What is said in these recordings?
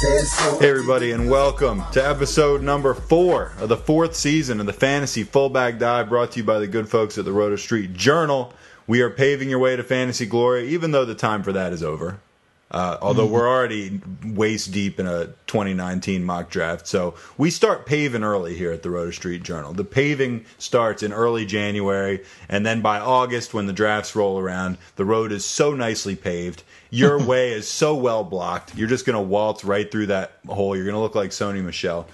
Hey, everybody, and welcome to episode number four of the fourth season of the Fantasy Fullback Dive brought to you by the good folks at the Roto Street Journal. We are paving your way to fantasy glory, even though the time for that is over. Uh, although we're already waist deep in a 2019 mock draft, so we start paving early here at the Roto Street Journal. The paving starts in early January, and then by August, when the drafts roll around, the road is so nicely paved. Your way is so well blocked. You're just going to waltz right through that hole. You're going to look like Sony Michel.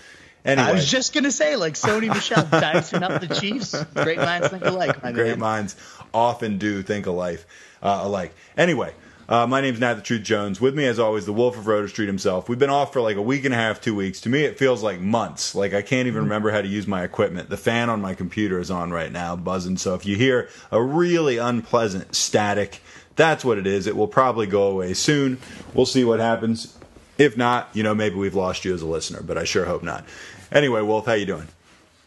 Anyway, I was just gonna say, like Sony Michel dicing up the Chiefs. Great minds think alike, my great man. minds often do think alike. Uh, alike. Anyway, uh, my name's Nat the Truth Jones. With me, as always, the Wolf of Roto Street himself. We've been off for like a week and a half, two weeks. To me, it feels like months. Like I can't even remember how to use my equipment. The fan on my computer is on right now, buzzing. So if you hear a really unpleasant static, that's what it is. It will probably go away soon. We'll see what happens. If not, you know, maybe we've lost you as a listener, but I sure hope not. Anyway, Wolf, how you doing?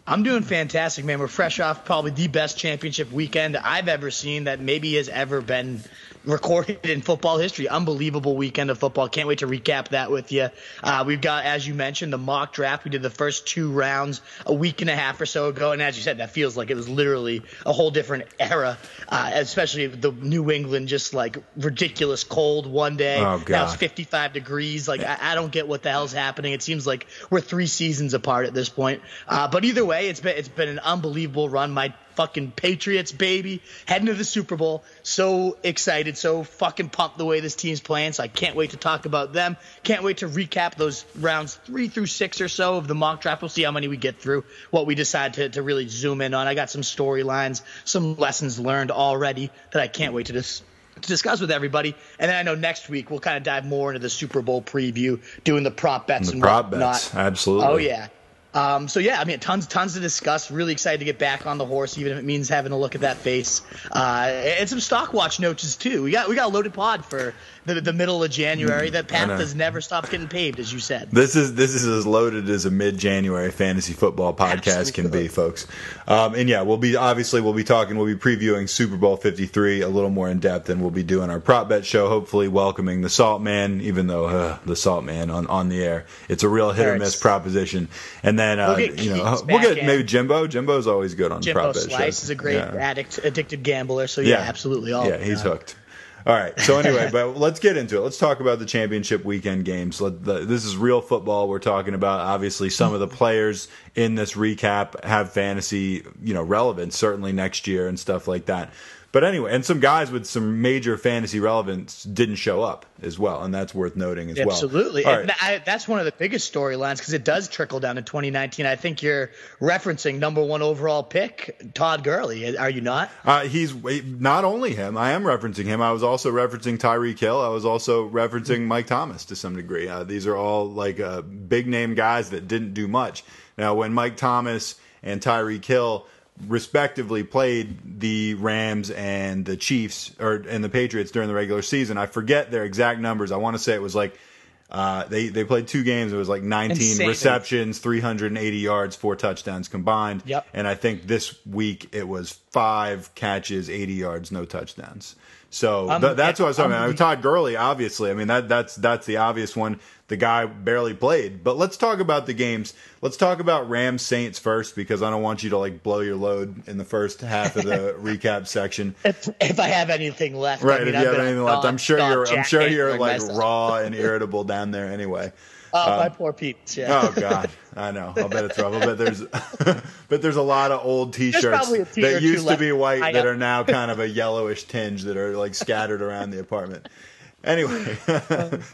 I'm doing fantastic, man. We're fresh off probably the best championship weekend I've ever seen that maybe has ever been recorded in football history. Unbelievable weekend of football. Can't wait to recap that with you. Uh, we've got, as you mentioned, the mock draft. We did the first two rounds a week and a half or so ago, and as you said, that feels like it was literally a whole different era. Uh, especially the New England, just like ridiculous cold one day. Oh, Now it's God. 55 degrees. Like I, I don't get what the hell's happening. It seems like we're three seasons apart at this point. Uh, but either way, it's been it's been an unbelievable run. My fucking Patriots, baby, heading to the Super Bowl. So excited, so fucking pumped the way this team's playing. So I can't wait to talk about them. Can't wait to recap those rounds three through six or so of the mock draft. We'll see how many we get through, what we decide to, to really zoom in on. I got some storylines, some lessons learned already that I can't wait to dis- to discuss with everybody. And then I know next week we'll kind of dive more into the Super Bowl preview, doing the prop bets The and prop whatnot. bets, absolutely. Oh yeah. Um, so yeah, I mean, tons, tons to discuss. Really excited to get back on the horse, even if it means having a look at that face. Uh, and some stock watch notes too. We got we got a loaded pod for the, the middle of January. That path know. has never stopped getting paved, as you said. This is this is as loaded as a mid-January fantasy football podcast can be, folks. Um, and yeah, we'll be obviously we'll be talking, we'll be previewing Super Bowl Fifty Three a little more in depth, and we'll be doing our prop bet show. Hopefully, welcoming the Salt Man, even though uh, the Salt Man on on the air, it's a real hit or miss proposition. And then uh, We'll you know we'll get maybe. Jimbo. Jimbo's always good on Jimbo prop bet Slice shows. is a great Yeah. addict, addicted gambler. So yeah, absolutely. All Yeah, he's Uh, hooked. All right. So anyway, but let's get into it. Let's talk about the championship weekend games. Let the, this is real football we're talking about. Obviously, some of the players in this recap have fantasy, you know, relevance certainly next year and stuff like that. But anyway, and some guys with some major fantasy relevance didn't show up as well, and that's worth noting as well. Absolutely. Right. That's one of the biggest storylines because it does trickle down to 2019. I think you're referencing number one overall pick, Todd Gurley. Are you not? Uh, he's not only him. I am referencing him. I was also referencing Tyreek Hill. I was also referencing Mike Thomas to some degree. Uh, these are all like uh, big name guys that didn't do much. Now, when Mike Thomas and Tyreek Hill respectively played the Rams and the Chiefs or and the Patriots during the regular season, I forget their exact numbers. I want to say it was like. Uh, they they played two games. It was like 19 Insane. receptions, 380 yards, four touchdowns combined. Yep. And I think this week it was five catches, 80 yards, no touchdowns. So Um, th- that's what I was talking about. I mean. Todd Gurley, obviously. I mean that that's that's the obvious one. The guy barely played. But let's talk about the games. Let's talk about Rams Saints first because I don't want you to like blow your load in the first half of the recap section. If, if I have anything left, Right. I mean, if I've you have anything left, I'm sure you're I'm sure you're like myself. raw and irritable down there anyway. Oh, uh, my poor peeps. Yeah. Oh God, I know. I'll bet it's rough. I'll bet there's, but there's a lot of old T-shirts that used to left. be white I that know. are now kind of a yellowish tinge that are like scattered around the apartment. Anyway,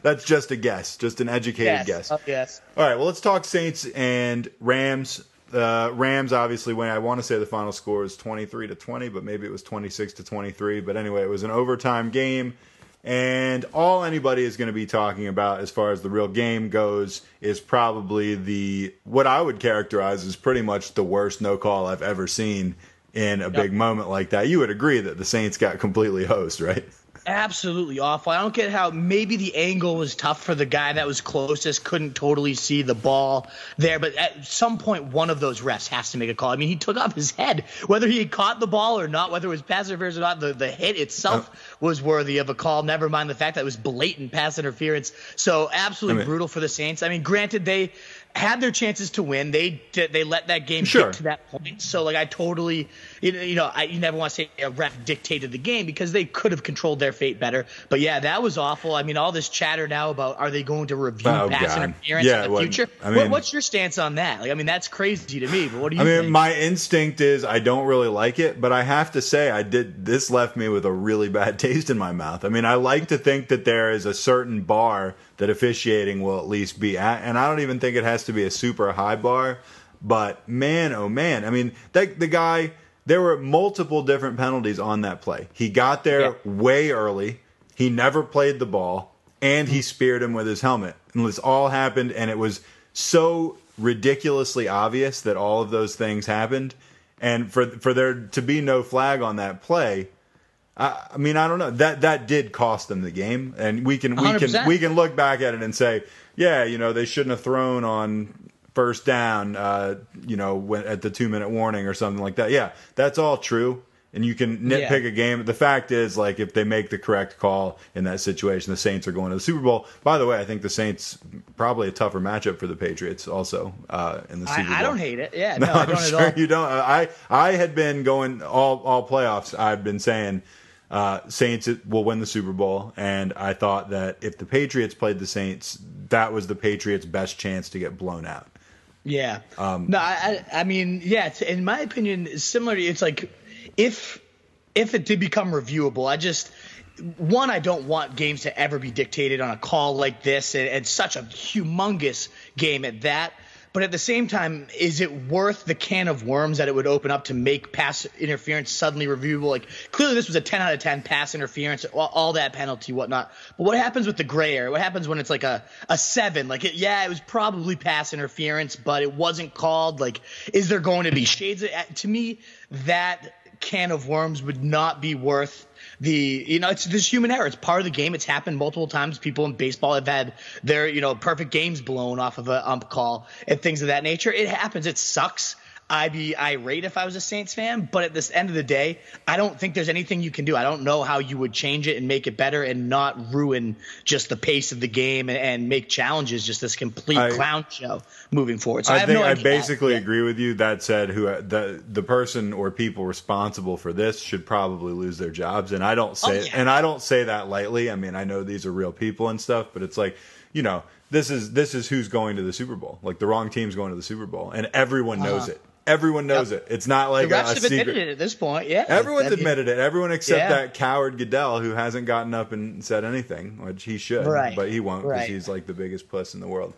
that's just a guess, just an educated guess. Oh, yes. All right, well, let's talk Saints and Rams. Uh, Rams obviously win. I want to say the final score is 23 to 20, but maybe it was 26 to 23. But anyway, it was an overtime game. And all anybody is going to be talking about as far as the real game goes is probably the what I would characterize as pretty much the worst no call I've ever seen in a yep. big moment like that. You would agree that the Saints got completely hosed, right? Absolutely awful. I don't get how maybe the angle was tough for the guy that was closest, couldn't totally see the ball there, but at some point one of those refs has to make a call. I mean, he took off his head, whether he had caught the ball or not, whether it was pass interference or not. The the hit itself was worthy of a call. Never mind the fact that it was blatant pass interference. So absolutely I mean, brutal for the Saints. I mean, granted they had their chances to win. They they let that game sure. get to that point. So like I totally you know I, you never want to say a ref dictated the game because they could have controlled their fate better. But yeah, that was awful. I mean, all this chatter now about are they going to review oh, pass God. interference yeah, in the well, future? I mean, what, what's your stance on that? Like I mean, that's crazy to me. But what do you? I mean, think? my instinct is I don't really like it, but I have to say I did. This left me with a really bad taste in my mouth. I mean, I like to think that there is a certain bar that officiating will at least be at. And I don't even think it has to be a super high bar. But man, oh man, I mean, that the guy. There were multiple different penalties on that play. He got there yeah. way early. He never played the ball, and he speared him with his helmet. And this all happened, and it was so ridiculously obvious that all of those things happened. And for for there to be no flag on that play, I, I mean, I don't know. That that did cost them the game, and we can we 100%. can we can look back at it and say, yeah, you know, they shouldn't have thrown on first down, uh, you know, when, at the two minute warning or something like that. Yeah, that's all true. And you can nitpick yeah. a game. The fact is, like, if they make the correct call in that situation, the Saints are going to the Super Bowl. By the way, I think the Saints probably a tougher matchup for the Patriots also uh, in the Super I, Bowl. I don't hate it. Yeah, no, no I don't I'm sure you don't. I I had been going all all playoffs. I've been saying uh, Saints will win the Super Bowl, and I thought that if the Patriots played the Saints, that was the Patriots' best chance to get blown out. Yeah. Um, no, I, I mean, yeah. in my opinion, similarly, it's like if if it did become reviewable, I just one, I don't want games to ever be dictated on a call like this, and, and such a humongous game at that. But at the same time, is it worth the can of worms that it would open up to make pass interference suddenly reviewable? Like clearly, this was a 10 out of 10 pass interference, all, that penalty, whatnot. But what happens with the gray area? What happens when it's like a a seven? Like it, yeah, it was probably pass interference, but it wasn't called. Like, is there going to be shades? Of, to me, that can of worms would not be worth the you know it's this human error. It's part of the game. It's happened multiple times. People in baseball have had their you know perfect games blown off of a ump call and things of that nature. It happens. It sucks. I'd be irate if I was a Saints fan, but at this end of the day, I don't think there's anything you can do. I don't know how you would change it and make it better and not ruin just the pace of the game and, and make challenges just this complete I, clown show moving forward. So I, I think no I basically agree with you. That said, who the the person or people responsible for this should probably lose their jobs, and I don't oh, say oh, yeah. and I don't say that lightly. I mean, I know these are real people and stuff, but it's like you know this is this is who's going to the Super Bowl. Like the wrong team's going to the Super Bowl, and everyone knows uh-huh. it. Everyone knows yep. it. It's not like the refs a, have secret. admitted it at this point. Yeah, everyone's admitted it. Everyone except yeah. that coward Goodell who hasn't gotten up and said anything, which he should, right. but he won't because right. he's like the biggest puss in the world.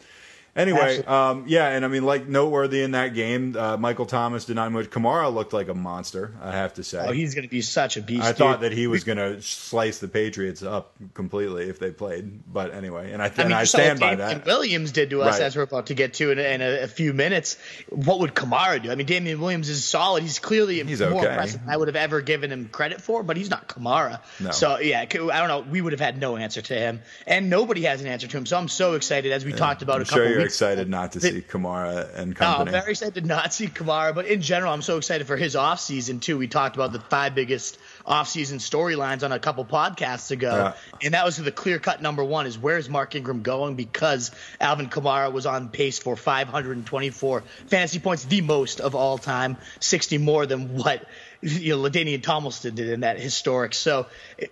Anyway, um, yeah, and I mean, like noteworthy in that game, uh, Michael Thomas did not much. Kamara looked like a monster, I have to say. Oh, he's going to be such a beast. I dude. thought that he was going to slice the Patriots up completely if they played, but anyway, and I, th- I, mean, and I stand by that. Williams did to us, right. as we're about to get to in, in a, a, few minutes. What would Kamara do? I mean, Damien Williams is solid. He's clearly he's more okay. impressive than I would have ever given him credit for, but he's not Kamara. No. So yeah, I don't know. We would have had no answer to him, and nobody has an answer to him. So I'm so excited, as we yeah. talked about I'm a couple sure excited not to see Kamara and company. Oh, very excited to not see Kamara, but in general, I'm so excited for his off season too. We talked about the five biggest off season storylines on a couple podcasts ago, and that was the clear cut number one is where's Mark Ingram going because Alvin Kamara was on pace for 524 fantasy points, the most of all time, 60 more than what you know, LaDainian Tomlinson did in that historic. So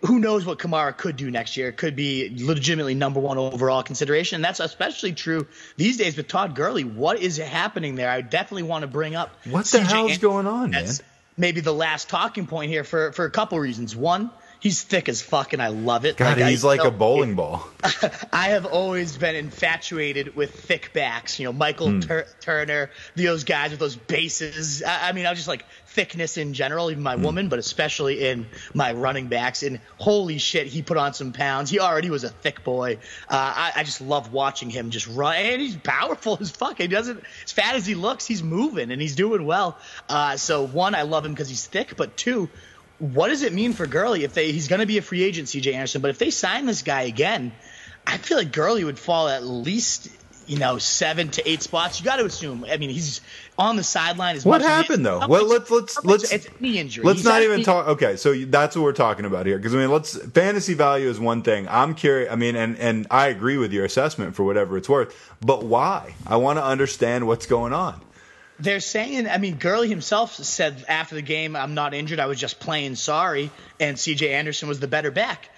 who knows what Kamara could do next year? It could be legitimately number one overall consideration. And that's especially true these days with Todd Gurley. What is happening there? I definitely want to bring up what the hell's going on, man? Maybe the last talking point here for, for a couple reasons. One, He's thick as fuck, and I love it. God, like, he's I, like you know, a bowling ball. I have always been infatuated with thick backs. You know, Michael Hmm. Tur- Turner, those guys with those bases. I, I mean, I was just like thickness in general, even my Hmm. woman, but especially in my running backs. And holy shit, he put on some pounds. He already was a thick boy. Uh, I, I just love watching him just run, and he's powerful as fuck. He doesn't, as fat as he looks, he's moving and he's doing well. Uh, so one, I love him because he's thick, but two. What does it mean for Gurley if they he's going to be a free agent, CJ Anderson? But if they sign this guy again, I feel like Gurley would fall at least you know seven to eight spots. You got to assume. I mean, he's on the sideline. As What much as he- happened though? Well, much- let's let's let's it's knee injury. Let's He's not even talk. Okay, so that's what we're talking about here. Because I mean, let's fantasy value is one thing. I'm curious. I mean, and and I agree with your assessment for whatever it's worth. But why? I want to understand what's going on. They're saying, I mean, Gurley himself said after the game, I'm not injured. I was just playing sorry. And CJ Anderson was the better back.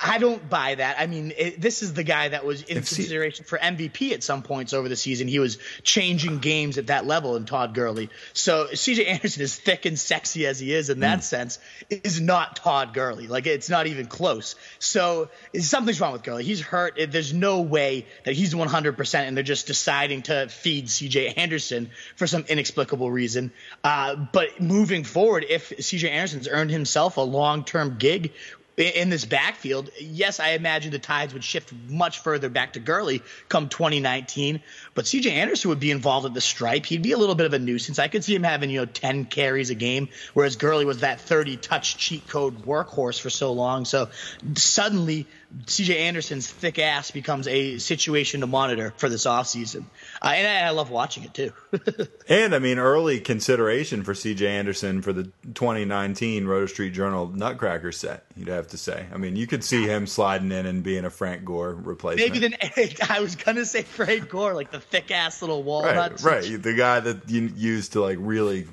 I don't buy that. I mean, it, this is the guy that was in consideration for MVP at some points over the season. He was changing games at that level in Todd Gurley. So CJ Anderson, as thick and sexy as he is in that sense, is not Todd Gurley. Like it's not even close. So something's wrong with Gurley. He's hurt. There's no way that he's 100% and they're just deciding to feed CJ Anderson for some inexplicable reason. Uh, but moving forward, if CJ Anderson's earned himself a long-term gig in this backfield, yes, I imagine the tides would shift much further back to Gurley come 2019. But CJ Anderson would be involved at the stripe. He'd be a little bit of a nuisance. I could see him having, you know, 10 carries a game, whereas Gurley was that 30 touch cheat code workhorse for so long. So suddenly, CJ Anderson's thick ass becomes a situation to monitor for this offseason. Uh, and I, I love watching it too. And I mean, early consideration for C.J. Anderson for the 2019 Roto Street Journal Nutcracker set. You'd have to say. I mean, you could see him sliding in and being a Frank Gore replacement. Maybe then I was going to say Frank Gore, like the thick ass little walnut. right, right. The guy that you use to like really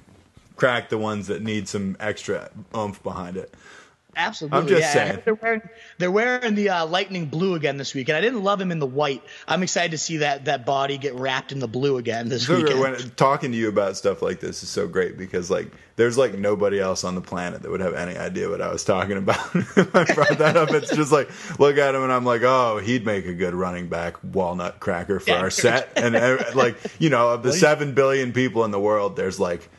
crack the ones that need some extra oomph behind it. Absolutely. I'm just yeah. saying. They're wearing, they're wearing the uh, lightning blue again this week, and I didn't love him in the white. I'm excited to see that that body get wrapped in the blue again this So weekend. when talking to you about stuff like this is so great because like there's like nobody else on the planet that would have any idea what I was talking about. I brought that up. It's just like look at him and I'm like, oh, he'd make a good running back walnut cracker for Yeah. our set. And uh, like you know, of the seven billion people in the world, there's like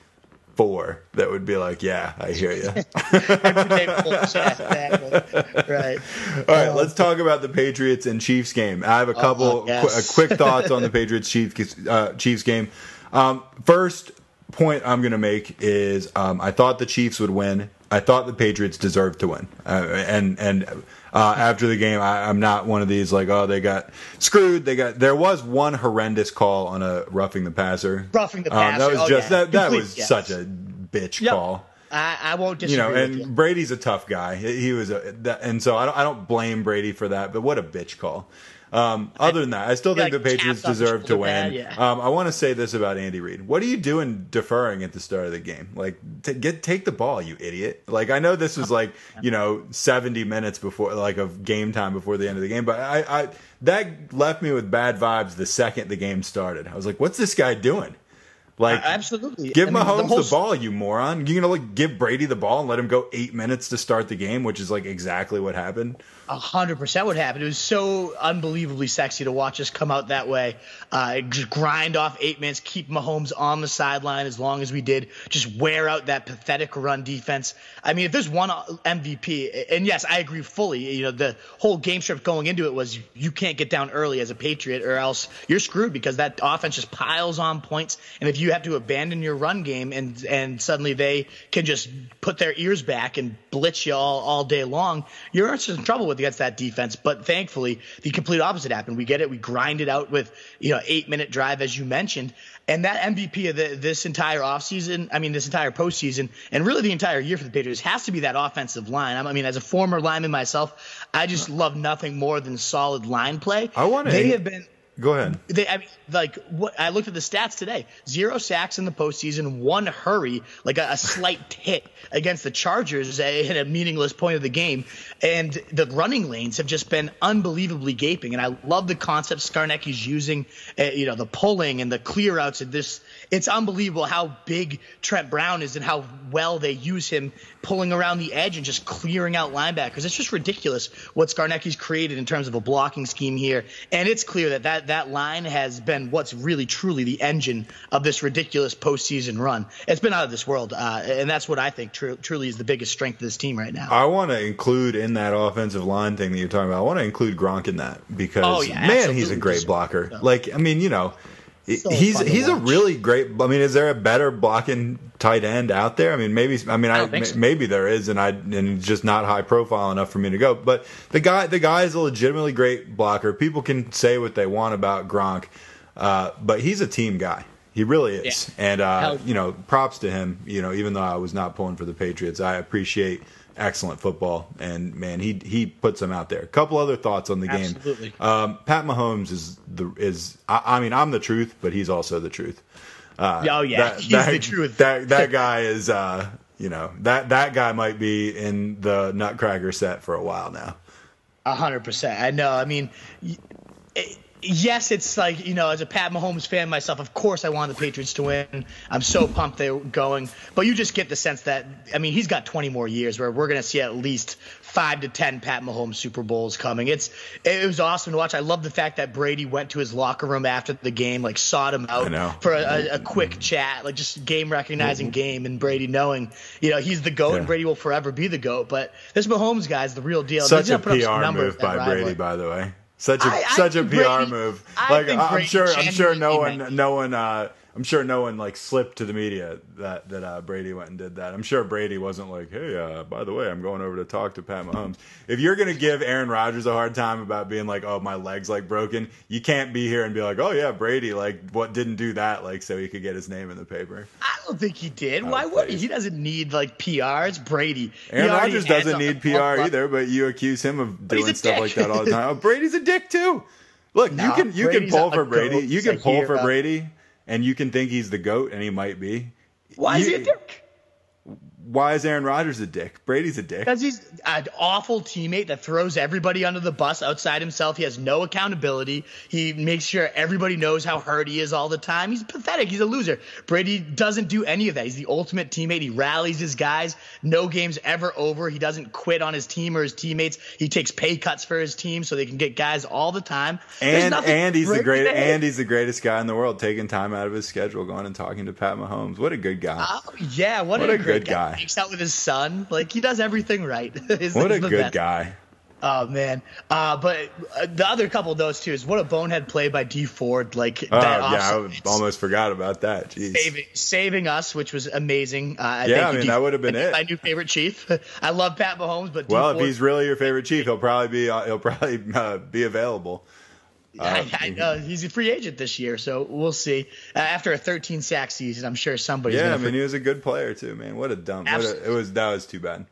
four that would be like, yeah, I hear you. Everyday bullshit. Exactly. Right. All right, let's talk about the Patriots and Chiefs game. I have a couple uh, yes. qu- quick thoughts on the Patriots Chiefs uh, Chiefs game. Um, first point I'm going to make is um, I thought the Chiefs would win. I thought the Patriots deserved to win, uh, and and uh, after the game, I, I'm not one of these like oh they got screwed. They got there was one horrendous call on a roughing the passer. Roughing the Um, that was oh, just yeah. that that Complete was yes. such a bitch Yep. call I, I won't you disagree know, with and you. Brady's a tough guy. He was a, that, and so I don't I don't blame Brady for that. But what a bitch call. Um, other than that, I still think Like the Patriots tapped on the deserve to win. pad, yeah. um, I want to say this about Andy Reid. What are you doing deferring at the start of the game? Like, t- get take the ball, you idiot. Like, I know this was like you know seventy minutes before, like of game time before the end of the game, but I, I that left me with bad vibes the second the game started. I was like, what's this guy doing? Like, absolutely. Give I mean, Mahomes the, whole- ball, you moron. You're gonna like give Brady the ball and let him go eight minutes to start the game, which is like exactly what happened. Hundred percent what happened. It was so unbelievably sexy to watch us come out that way. Uh, just grind off eight minutes, keep Mahomes on the sideline as long as we did. Just wear out that pathetic run defense. I mean, if there's one MVP, and yes, I agree fully. You know, the whole game script going into it was you can't get down early as a Patriot, or else you're screwed because that offense just piles on points. And if you have to abandon your run game, and and suddenly they can just put their ears back and blitz you all all day long, you're in trouble with against that defense. But thankfully, the complete opposite happened. We get it. We grind it out with you know eight minute drive as you mentioned, and that MVP of the, this entire offseason, I mean this entire postseason, and really the entire year for the Patriots has to be that offensive line. I mean, as a former lineman myself, I just love nothing more than solid line play. I wanna- They have been. Go ahead. They, I mean, like what I looked at the stats today: zero sacks in the postseason, one hurry, like a, a slight hit against the Chargers at a meaningless point of the game, and the running lanes have just been unbelievably gaping. And I love the concept Scarnecchia's using, uh, you know, the pulling and the clear outs and this it's unbelievable how big Trent Brown is and how well they use him pulling around the edge and just clearing out linebackers. It's just ridiculous what Scarnecchia's created in terms of a blocking scheme here. And it's clear that that, that line has been what's really truly the engine of this ridiculous postseason run. It's been out of this world. Uh, and that's what I think tr- truly is the biggest strength of this team right now. I want to include in that offensive line thing that you're talking about, I want to include Gronk in that because, oh, yeah, man, absolutely. he's a great blocker. Like, I mean, you know, so he's he's a really great. I mean, is there a better blocking tight end out there? I mean, maybe. I mean, I, I so. maybe there is, and I and just not high profile enough for me to go. But the guy, the guy is a legitimately great blocker. People can say what they want about Gronk, uh, but he's a team guy. He really is, yeah. and uh, you know, props to him. You know, even though I was not pulling for the Patriots, I appreciate excellent football, and man, he he puts them out there. A couple other thoughts on the game. Absolutely. Um, Pat Mahomes is the is I, I, mean I'm the truth, but he's also the truth. Uh, oh yeah, that, he's that, the truth. That that guy is uh, you know that that guy might be in the Nutcracker set for a while now. A hundred percent. I know. I mean. It, yes, it's like, you know, as a Pat Mahomes fan myself, of course I want the Patriots to win. I'm so pumped they're going. But you just get the sense that, I mean, he's got 20 more years where we're going to see at least five to 10 Pat Mahomes Super Bowls coming. It's It was awesome to watch. I love the fact that Brady went to his locker room after the game, like sought him out for a, a, quick chat, like just game recognizing mm-hmm. game, and Brady knowing, you know, he's the GOAT yeah. and Brady will forever be the GOAT. But this Mahomes guy's the real deal. Such a PR move by Brady, by the way. Such a I, such I a PR Brady, move. Like I'm sure I'm sure no one no one uh, I'm sure no one like slipped to the media that that uh, Brady went and did that. I'm sure Brady wasn't like, hey, uh, by the way, I'm going over to talk to Pat Mahomes. If you're gonna give Aaron Rodgers a hard time about being like, oh, my leg's like broken, you can't be here and be like, oh yeah, Brady like what didn't do that like so he could get his name in the paper. I don't think he did. Why would he? He doesn't need like PR. It's Brady. Aaron Rodgers doesn't need PR either, but you accuse him of doing stuff dick. like that all the time. Oh, Brady's a dick too. Look, nah, you can you Brady's can pull for Brady. You can pull for Brady and you can think he's the goat, and he might be. Why you, is he a dick? Why is Aaron Rodgers a dick? Brady's a dick. Because he's an awful teammate that throws everybody under the bus outside himself. He has no accountability. He makes sure everybody knows how hurt he is all the time. He's pathetic. He's a loser. Brady doesn't do any of that. He's the ultimate teammate. He rallies his guys. No game's ever over. He doesn't quit on his team or his teammates. He takes pay cuts for his team so they can get guys all the time. and and he's the great and he's the greatest guy in the world, taking time out of his schedule, going and talking to Pat Mahomes. What a good guy. Oh, yeah, what, what a, a good guy. guy makes out with his son. Like he does everything right. what a good best. guy. Oh man, uh, but uh, the other couple of those too is what a bonehead play by Dee Ford. Like oh, that yeah, I almost forgot about that. Jeez. Saving, saving us, which was amazing. Uh, yeah, I mean that would have been it. My new favorite chief. I love Pat Mahomes, but well, if he's really your favorite chief, he'll probably be uh, he'll probably uh, be available. I, I, know he's a free agent this year, so we'll see. Uh, after a 13 sack season, I'm sure somebody's. Yeah, I mean, he was a good player too, man. What a dump! What a, it was that was too bad.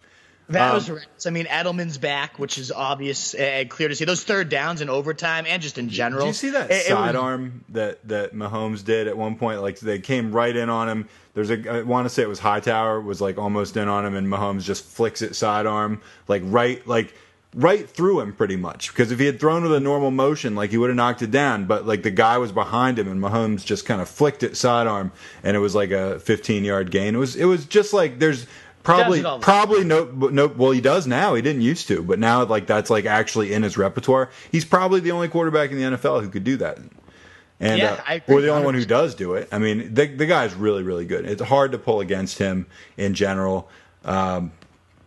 That um, was horrendous. I mean, Edelman's back, which is obvious and clear to see. Those third downs in overtime and just in general. Did you see that it, sidearm that that Mahomes did at one point? Like they came right in on him. There's a I want to say it was Hightower was like almost in on him, and Mahomes just flicks it sidearm like right like right through him pretty much. Because if he had thrown with a normal motion like he would have knocked it down but like the guy was behind him and Mahomes just kind of flicked it sidearm and it was like a 15 yard gain. It was it was just like there's probably probably no no well he does now. He didn't used to but now like that's like actually in his repertoire. He's probably the only quarterback in the NFL who could do that. And yeah, uh, or the only 100%. one who does do it. I mean the the guy's really really good. It's hard to pull against him in general. Um,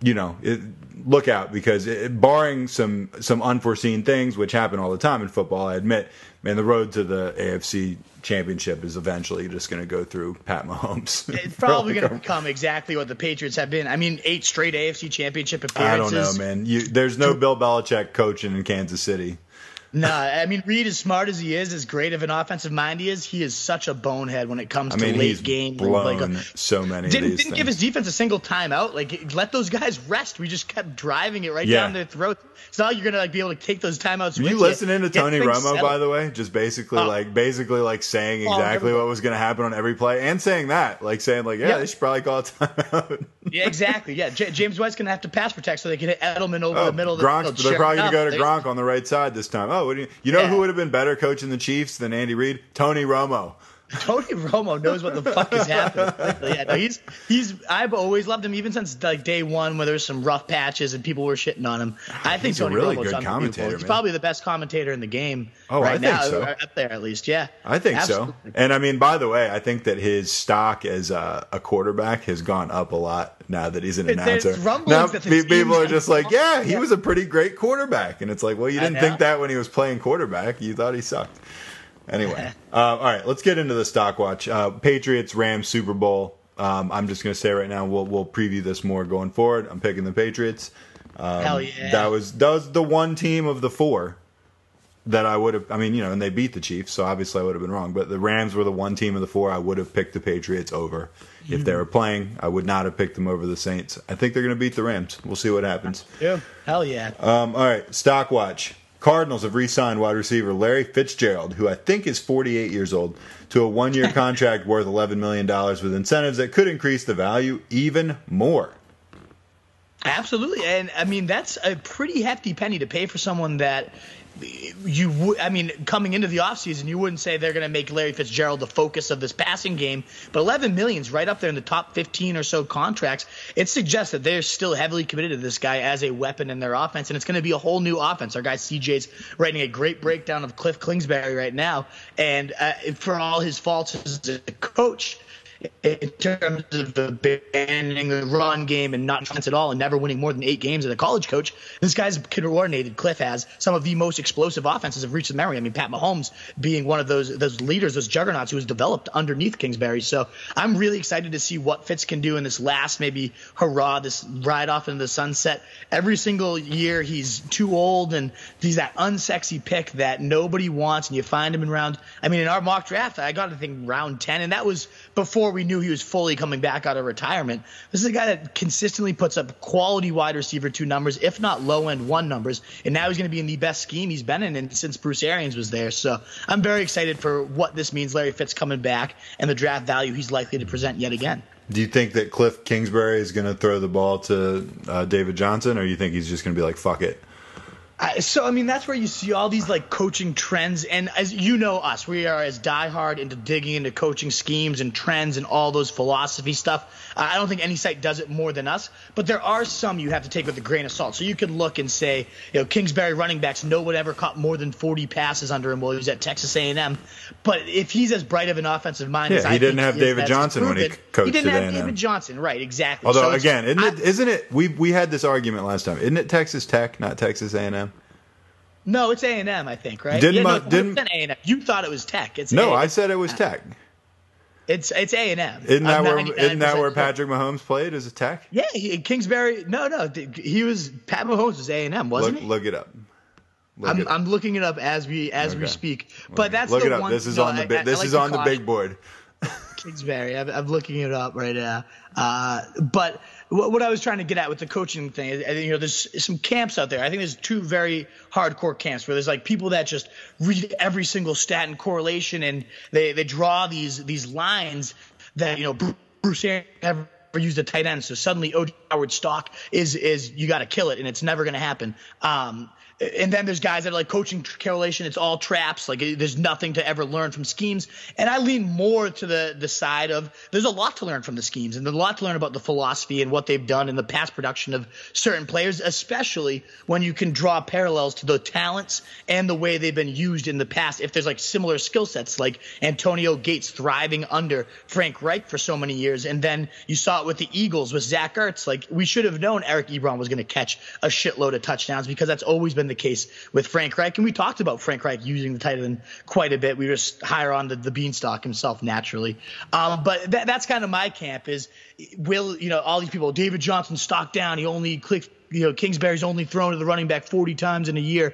you know, it, look out because it, barring some some unforeseen things, which happen all the time in football, I admit, man, the road to the AFC championship is eventually just going to go through Pat Mahomes. It's probably going to become exactly what the Patriots have been. I mean, eight straight AFC championship appearances. I don't know, man. You, there's no Bill Belichick coaching in Kansas City. No, I mean Reid, as smart as he is, as great of an offensive mind he is, he is such a bonehead when it comes I mean, to late he's game. blown like, so many. Didn't, didn't things. give his defense a single timeout. Like let those guys rest. We just kept driving it right yeah. down their throat. It's not like you're gonna like be able to take those timeouts. Were you listening to Tony Romo, by the way? Just basically oh. like basically like saying oh, exactly oh, what was gonna happen on every play, and saying that, like saying like, yeah, yeah. they should probably call a timeout. yeah, exactly. Yeah, J- James White's gonna have to pass protect so they can hit Edelman over oh, the middle. Of the Gronk, they're probably gonna go to Gronk on the right side this time. Oh, you, you, know yeah. who would have been better coaching the Chiefs than Andy Reid? Tony Romo. Tony Romo knows what the fuck is happening. yeah, no, he's he's. I've always loved him, even since like day one, where there was some rough patches and people were shitting on him. I think he's Tony a really Romo's good commentator. He's man. probably the best commentator in the game. Oh, right I think now, so. Up there, at least. Yeah, I think Absolutely. so. And I mean, by the way, I think that his stock as a, a quarterback has gone up a lot now that he's an announcer. Now people are just like, yeah, he yeah. was a pretty great quarterback, and it's like, well, you didn't think that when he was playing quarterback. You thought he sucked. Anyway, uh, all right, let's get into the stock watch. Uh, Patriots Rams Super Bowl. Um, I'm just going to say right now we'll we'll preview this more going forward. I'm picking the Patriots. Um, Hell yeah! That was that was the one team of the four that I would have. I mean, you know, and they beat the Chiefs, so obviously I would have been wrong. But the Rams were the one team of the four I would have picked the Patriots over mm-hmm. if they were playing. I would not have picked them over the Saints. I think they're going to beat the Rams. We'll see what happens. Yeah, hell yeah. Um, all right, stock watch. Cardinals have re-signed wide receiver Larry Fitzgerald, who I think is 48 years old, to a one-year contract worth 11 million dollars with incentives that could increase the value even more. Absolutely, and I mean that's a pretty hefty penny to pay for someone that you I mean, coming into the offseason, you wouldn't say they're going to make Larry Fitzgerald the focus of this passing game, but 11 million's right up there in the top 15 or so contracts. It suggests that they're still heavily committed to this guy as a weapon in their offense, and it's going to be a whole new offense. Our guy CJ's writing a great breakdown of Cliff Kingsbury right now, and uh, for all his faults as a coach, in terms of abandoning the run game and not defense at all and never winning more than eight games as a college coach. This guy's coordinated, Cliff has, some of the most explosive offenses have reached the memory. I mean, Pat Mahomes being one of those those leaders, those juggernauts who was developed underneath Kingsbury. So I'm really excited to see what Fitz can do in this last maybe hurrah, this ride off into the sunset. Every single year he's too old and he's that unsexy pick that nobody wants and you find him in round I mean in our mock draft I got to think round 10 and that was before we knew he was fully coming back out of retirement. This is a guy that consistently puts up quality wide receiver two numbers, if not low end one numbers. And now he's going to be in the best scheme he's been in, in since Bruce Arians was there. So I'm very excited for what this means. Larry Fitz coming back and the draft value he's likely to present yet again. Do you think that Cliff Kingsbury is going to throw the ball to uh, David Johnson, or you think he's just going to be like, fuck it? So I mean that's where you see all these like coaching trends, and as you know us, we are as diehard into digging into coaching schemes and trends and all those philosophy stuff. I don't think any site does it more than us, but there are some you have to take with a grain of salt. So you can look and say, you know, Kingsbury running backs, no one ever caught more than 40 passes under him while he was at Texas A&M. But if he's as bright of an offensive mind yeah, as he I didn't have David Johnson proven, when he coached he didn't have A&M. David Johnson, right? Exactly. Although so again, isn't it? Isn't it? We we had this argument last time. Isn't it Texas Tech, not Texas A&M? No, it's A and M. I think right. Didn't yeah, my, no, didn't A&M. You thought it was Tech. It's no. A&M. I said it was Tech. It's it's A and M. Isn't that where isn't that where Patrick Mahomes played as a Tech? Yeah, he, Kingsbury. No, no, he was Pat Mahomes was A and M, wasn't look, he? Look it up. Look I'm, it I'm looking it up as we as okay. we speak. But that's look the it up. one. This is no, on the bi- I, this I like is on the big board. Kingsbury. I'm, I'm, looking it up right now. Uh, but what, I was trying to get at with the coaching thing, you know, there's some camps out there. I think there's two very hardcore camps where there's like people that just read every single stat and correlation, and they they draw these these lines that you know Bruce Arians never used a tight end, so suddenly O.J. Howard stock is is you got to kill it, and it's never going to happen. Um, and then there's guys that are like coaching correlation. It's all traps. Like there's nothing to ever learn from schemes. And I lean more to the the side of there's a lot to learn from the schemes and a lot to learn about the philosophy and what they've done in the past production of certain players, especially when you can draw parallels to the talents and the way they've been used in the past. If there's like similar skill sets, like Antonio Gates thriving under Frank Reich for so many years, and then you saw it with the Eagles with Zach Ertz. Like we should have known Eric Ebron was going to catch a shitload of touchdowns because that's always been the case with Frank Reich. And we talked about Frank Reich using the tight end quite a bit. We were just higher on the, the beanstalk himself naturally. Um, but that, that's kind of my camp is will, you know, all these people, David Johnson stock down. He only clicked, you know, Kingsbury's only thrown to the running back 40 times in a year.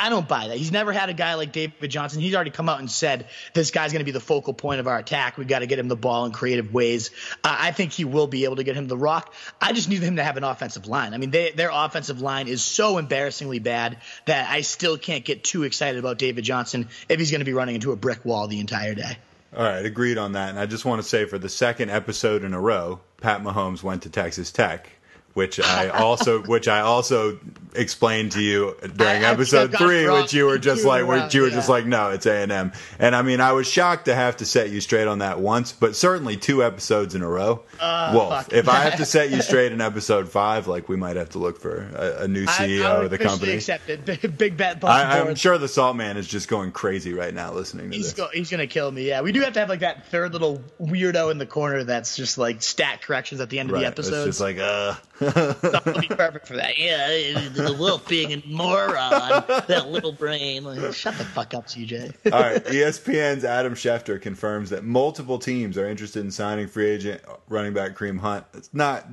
I don't buy that. He's never had a guy like David Johnson. He's already come out and said this guy's going to be the focal point of our attack. We've got to get him the ball in creative ways. Uh, I think he will be able to get him the rock. I just need him to have an offensive line. I mean, they, their offensive line is so embarrassingly bad that I still can't get too excited about David Johnson if he's going to be running into a brick wall the entire day. All right, agreed on that. And I just want to say for the second episode in a row, Pat Mahomes went to Texas Tech which I also which I also explained to you during I, episode three, which you were just like, which you were yeah. just like, no, it's A and M. And I mean, I was shocked to have to set you straight on that once, but certainly two episodes in a row. Uh, Wolf, if I have to set you straight in episode five, like we might have to look for a, a new CEO I, I of the company. Accepted. Big, big bet. I, am sure the Salt Man is just going crazy right now listening to he's this. Go, he's gonna kill me. Yeah, we do have to have like that third little weirdo in the corner that's just like stat corrections at the end right. of the episode. It's just like uh. Be perfect for that. Yeah, the wolf being a moron, that little brain. Like, shut the fuck up, CJ. All right, ESPN's Adam Schefter confirms that multiple teams are interested in signing free agent running back Kareem Hunt. It's not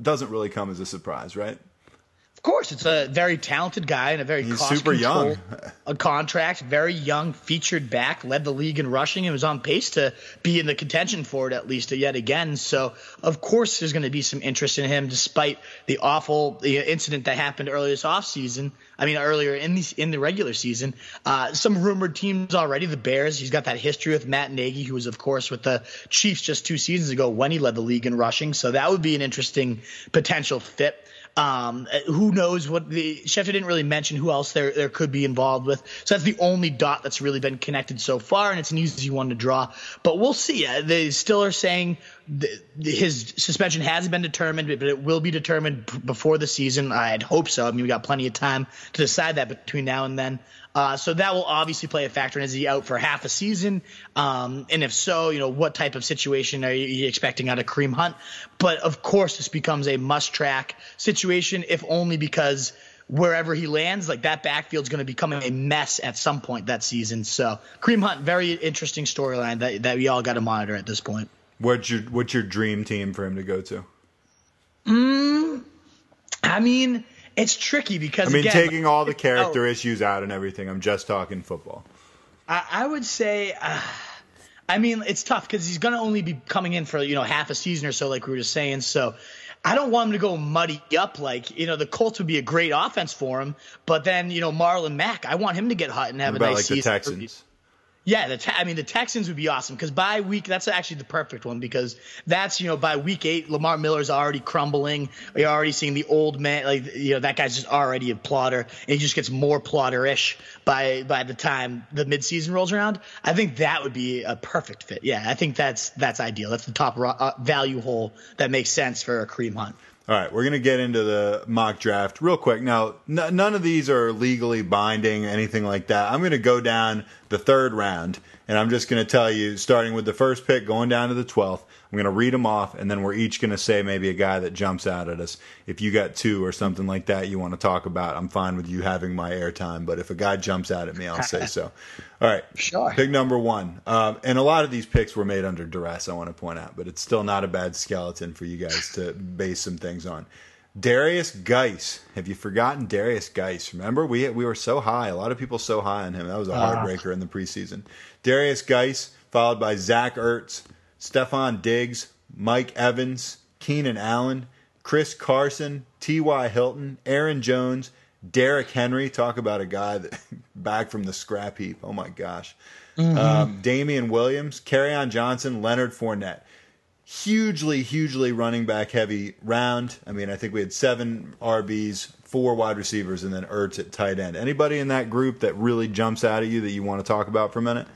doesn't really come as a surprise, right? Course, it's a very talented guy and a very He's super young. a contract, very young, featured back, led the league in rushing, and was on pace to be in the contention for it at least yet again. So, of course, there's going to be some interest in him, despite the awful the incident that happened earlier this offseason. I mean, earlier in the in the regular season, uh, some rumored teams already. The Bears. He's got that history with Matt Nagy, who was, of course, with the Chiefs just two seasons ago when he led the league in rushing. So that would be an interesting potential fit. Um, who knows what the Schefter didn't really mention who else there there could be involved with. So that's the only dot that's really been connected so far, and it's an easy one to draw. But we'll see. Uh, they still are saying th- his suspension hasn't been determined, but it will be determined before the season. I'd hope so. I mean, we got plenty of time to decide that between now and then. Uh, so that will obviously play a factor. And is he out for half a season? Um, and if so, you know, what type of situation are you expecting out of Kareem Hunt? But of course, this becomes a must track situation, if only because wherever he lands, like that backfield's going to become a mess at some point that season. So Kareem Hunt, very interesting storyline that, that we all got to monitor at this point. What's your, what's your dream team for him to go to? Mm, I mean, it's tricky because I mean, again, taking all the character issues out and everything. I'm just talking football. I, I would say, uh, I mean, it's tough because he's going to only be coming in for you know half a season or so, like we were just saying. So I don't want him to go muddy up. Like you know, the Colts would be a great offense for him, but then you know Marlon Mack, I want him to get hot and have what a nice like season. The Texans. Yeah, the te- I mean the Texans would be awesome because by week that's actually the perfect one because that's you know by week eight Lamar Miller's already crumbling. You're already seeing the old man like you know that guy's just already a plotter and he just gets more plotter-ish by by the time the midseason rolls around. I think that would be a perfect fit. Yeah, I think that's that's ideal. That's the top uh, value hole that makes sense for a Kareem Hunt. All right, we're going to get into the mock draft real quick. Now, n- none of these are legally binding, anything like that. I'm going to go down the third round, and I'm just going to tell you, starting with the first pick, going down to the 12th, I'm going to read them off, and then we're each going to say maybe a guy that jumps out at us. If you got two or something like that you want to talk about, I'm fine with you having my airtime. But if a guy jumps out at me, I'll say so. All right. Sure. Pick number one. Um, and a lot of these picks were made under duress, I want to point out, but it's still not a bad skeleton for you guys to base some things on. Darius Guice. Have you forgotten Darius Guice? Remember, we we were so high. A lot of people so high on him. That was a ah. heartbreaker in the preseason. Darius Guice, followed by Zach Ertz, Stefon Diggs, Mike Evans, Keenan Allen, Chris Carson, T.Y. Hilton, Aaron Jones, Derrick Henry. Talk about a guy that back from the scrap heap. Oh my gosh. Mm-hmm. Um, Damien Williams, Kerryon Johnson, Leonard Fournette. Hugely, hugely running back heavy round. I mean, I think we had seven RBs, four wide receivers, and then Ertz at tight end. Anybody in that group that really jumps out at you that you want to talk about for a minute?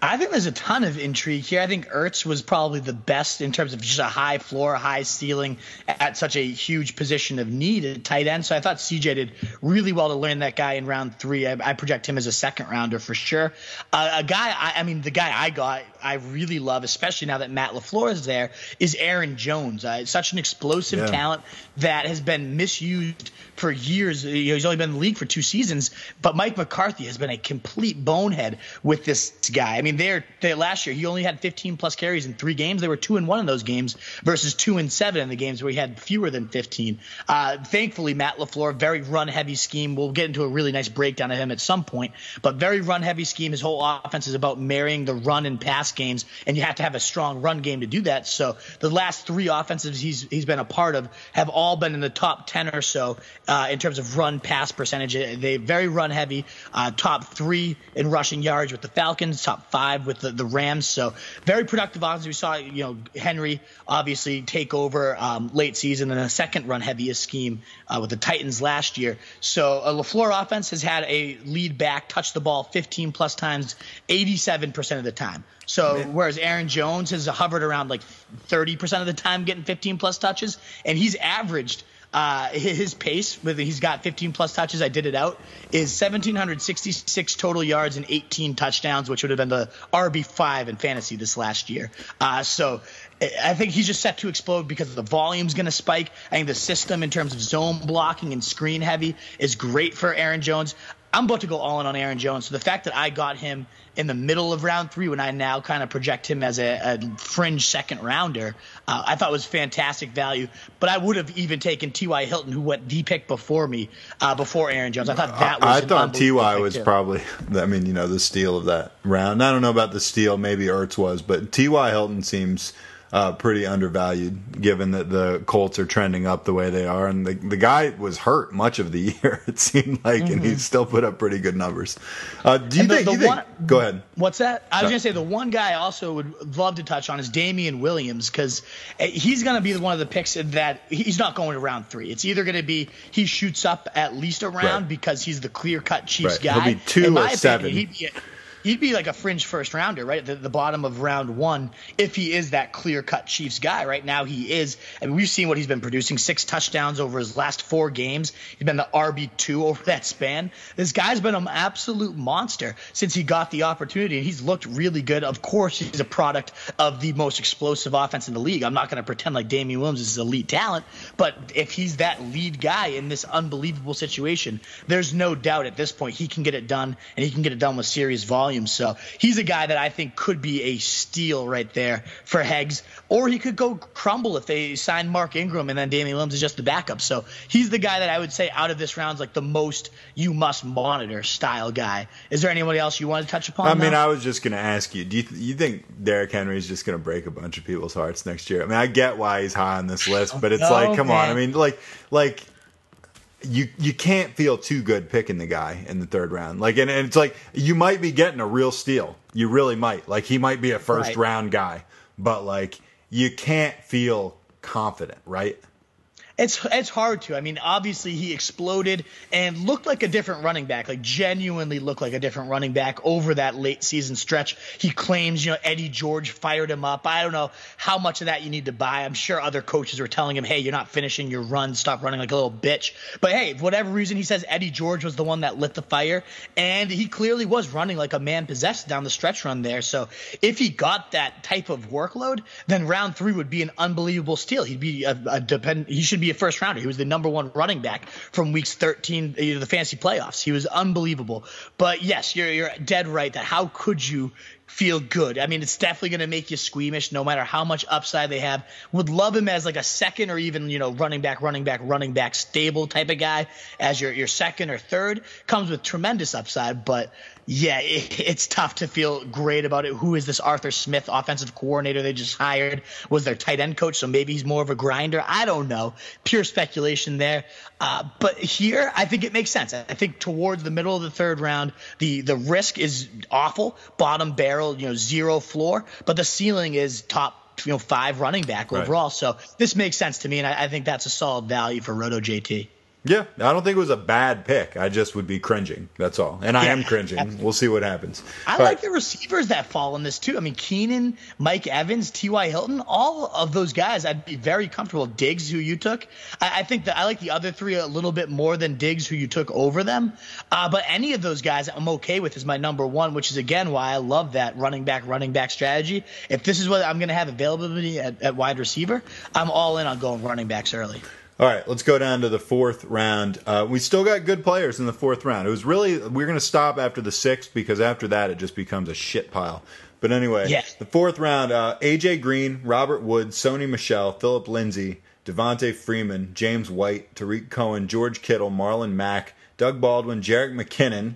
I think there's a ton of intrigue here. I think Ertz was probably the best in terms of just a high floor, high ceiling at such a huge position of need at tight end. So I thought CJ did really well to learn that guy in round three. I, I project him as a second rounder for sure. Uh, a guy, I, I, mean, the guy I got, I really love, especially now that Matt LaFleur is there, is Aaron Jones. Uh, such an explosive yeah. talent that has been misused for years. You know, he's only been in the league for two seasons, but Mike McCarthy has been a complete bonehead with this guy. I mean, they're, they last year he only had 15 plus carries in three games. They were two and one in those games versus two and seven in the games where he had fewer than 15. Uh, thankfully, Matt LaFleur, very run heavy scheme. We'll get into a really nice breakdown of him at some point, but very run heavy scheme. His whole offense is about marrying the run and pass games, and you have to have a strong run game to do that. So the last three offensives he's he's been a part of have all been in the top 10 or so uh, in terms of run pass percentage. They very run heavy, uh, top three in rushing yards with the Falcons, top five with the, the Rams. So very productive offense. We saw you know Henry obviously take over um, late season in a second run heaviest scheme uh, with the Titans last year. So a LaFleur offense has had a lead back touch the ball 15 plus times, 87% of the time. So whereas Aaron Jones has hovered around like 30% of the time getting 15 plus touches, and he's averaged uh, his pace with he's got 15 plus touches. I did it out is 1766 total yards and 18 touchdowns, which would have been the RB five in fantasy this last year. Uh, so I think he's just set to explode because the volume's going to spike. I think the system in terms of zone blocking and screen heavy is great for Aaron Jones. I'm about to go all in on Aaron Jones. So the fact that I got him in the middle of round three, when I now kind of project him as a, a fringe second rounder, uh, I thought was fantastic value. But I would have even taken T.Y. Hilton, who went the pick before me, uh, before Aaron Jones. I thought that was. I thought T.Y. was too. probably. I mean, you know, the steal of that round. I don't know about the steal. Maybe Ertz was, but T.Y. Hilton seems uh, pretty undervalued given that the Colts are trending up the way they are. And the, the guy was hurt much of the year, it seemed like, mm-hmm. and he mm-hmm. still put up pretty good numbers. Uh, do you, the, think, the you one, think, Go ahead. What's that? I was going to say the one guy I also would love to touch on is Damien Williams because eh, he's going to be one of the picks that he's not going to round three. It's either going to be he shoots up at least a round right. because he's the clear cut Chiefs right. guy. He'll be two or seven. He'd be like a fringe first rounder, right? The, the bottom of round one, if he is that clear cut Chiefs guy. Right now, he is. I mean, we've seen what he's been producing six touchdowns over his last four games. He's been the RB2 over that span. This guy's been an absolute monster since he got the opportunity, and he's looked really good. Of course, he's a product of the most explosive offense in the league. I'm not going to pretend like Damien Williams is elite talent, but if he's that lead guy in this unbelievable situation, there's no doubt at this point he can get it done, and he can get it done with serious volume volume. So he's a guy that I think could be a steal right there for Hegs, or he could go crumble if they sign Mark Ingram and then Damien Williams is just the backup. So he's the guy that I would say out of this round's like the most you must monitor style guy. Is there anybody else you want to touch upon? I mean, I was just going to ask you, do you, th- you think Derrick Henry is just going to break a bunch of people's hearts next year? I mean, I get why he's high on this list, oh, but it's oh, like, come man. on. I mean, like, like you you can't feel too good picking the guy in the third round. Like, and, and it's like you might be getting a real steal. You really might. Like, he might be a first right. round guy, but like you can't feel confident, right? It's it's hard to. I mean, obviously he exploded and looked like a different running back, like genuinely looked like a different running back over that late season stretch. He claims, you know, Eddie George fired him up. I don't know how much of that you need to buy. I'm sure other coaches were telling him, "Hey, you're not finishing your run. Stop running like a little bitch." But hey, for whatever reason, he says Eddie George was the one that lit the fire, and he clearly was running like a man possessed down the stretch run there. So if he got that type of workload, then round three would be an unbelievable steal. He'd be a, a depend. He should be a first rounder. He was the number one running back from weeks 13 you know, the fantasy playoffs. He was unbelievable. But yes, you're you're dead right that how could you feel good. I mean, it's definitely going to make you squeamish no matter how much upside they have. Would love him as like a second or even, you know, running back, running back, running back stable type of guy as your, your second or third. Comes with tremendous upside, but yeah, it, it's tough to feel great about it. Who is this Arthur Smith offensive coordinator they just hired? Was their tight end coach, so maybe he's more of a grinder. I don't know. Pure speculation there. Uh, but here, I think it makes sense. I think towards the middle of the third round, the the risk is awful, bottom barrel, you know, zero floor, but the ceiling is top you know five running back overall. Right. So this makes sense to me, and I, I think that's a solid value for Roto JT. Yeah, I don't think it was a bad pick. I just would be cringing. That's all. And I yeah, am cringing. Absolutely. We'll see what happens. I but, like the receivers that fall in this too. I mean, Keenan, Mike Evans, T.Y. Hilton, all of those guys, I'd be very comfortable. Diggs, who you took, I, I think that I like the other three a little bit more than Diggs, who you took over them. Uh, but any of those guys, I'm okay with as my number one, which is again why I love that running back, running back strategy. If this is what I'm going to have availability at, at wide receiver, I'm all in on going running backs early. All right, let's go down to the fourth round. Uh, we still got good players in the fourth round. It was really we're going to stop after the sixth because after that it just becomes a shit pile. But anyway, Yeah. the fourth round: uh, AJ Green, Robert Woods, Sony Michel, Philip Lindsay, Devonta Freeman, James White, Tarik Cohen, George Kittle, Marlon Mack, Doug Baldwin, Jerick McKinnon,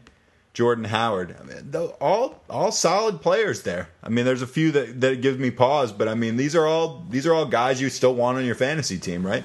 Jordan Howard. I mean, all all solid players there. I mean, there's a few that that gives me pause, but I mean, these are all these are all guys you still want on your fantasy team, right?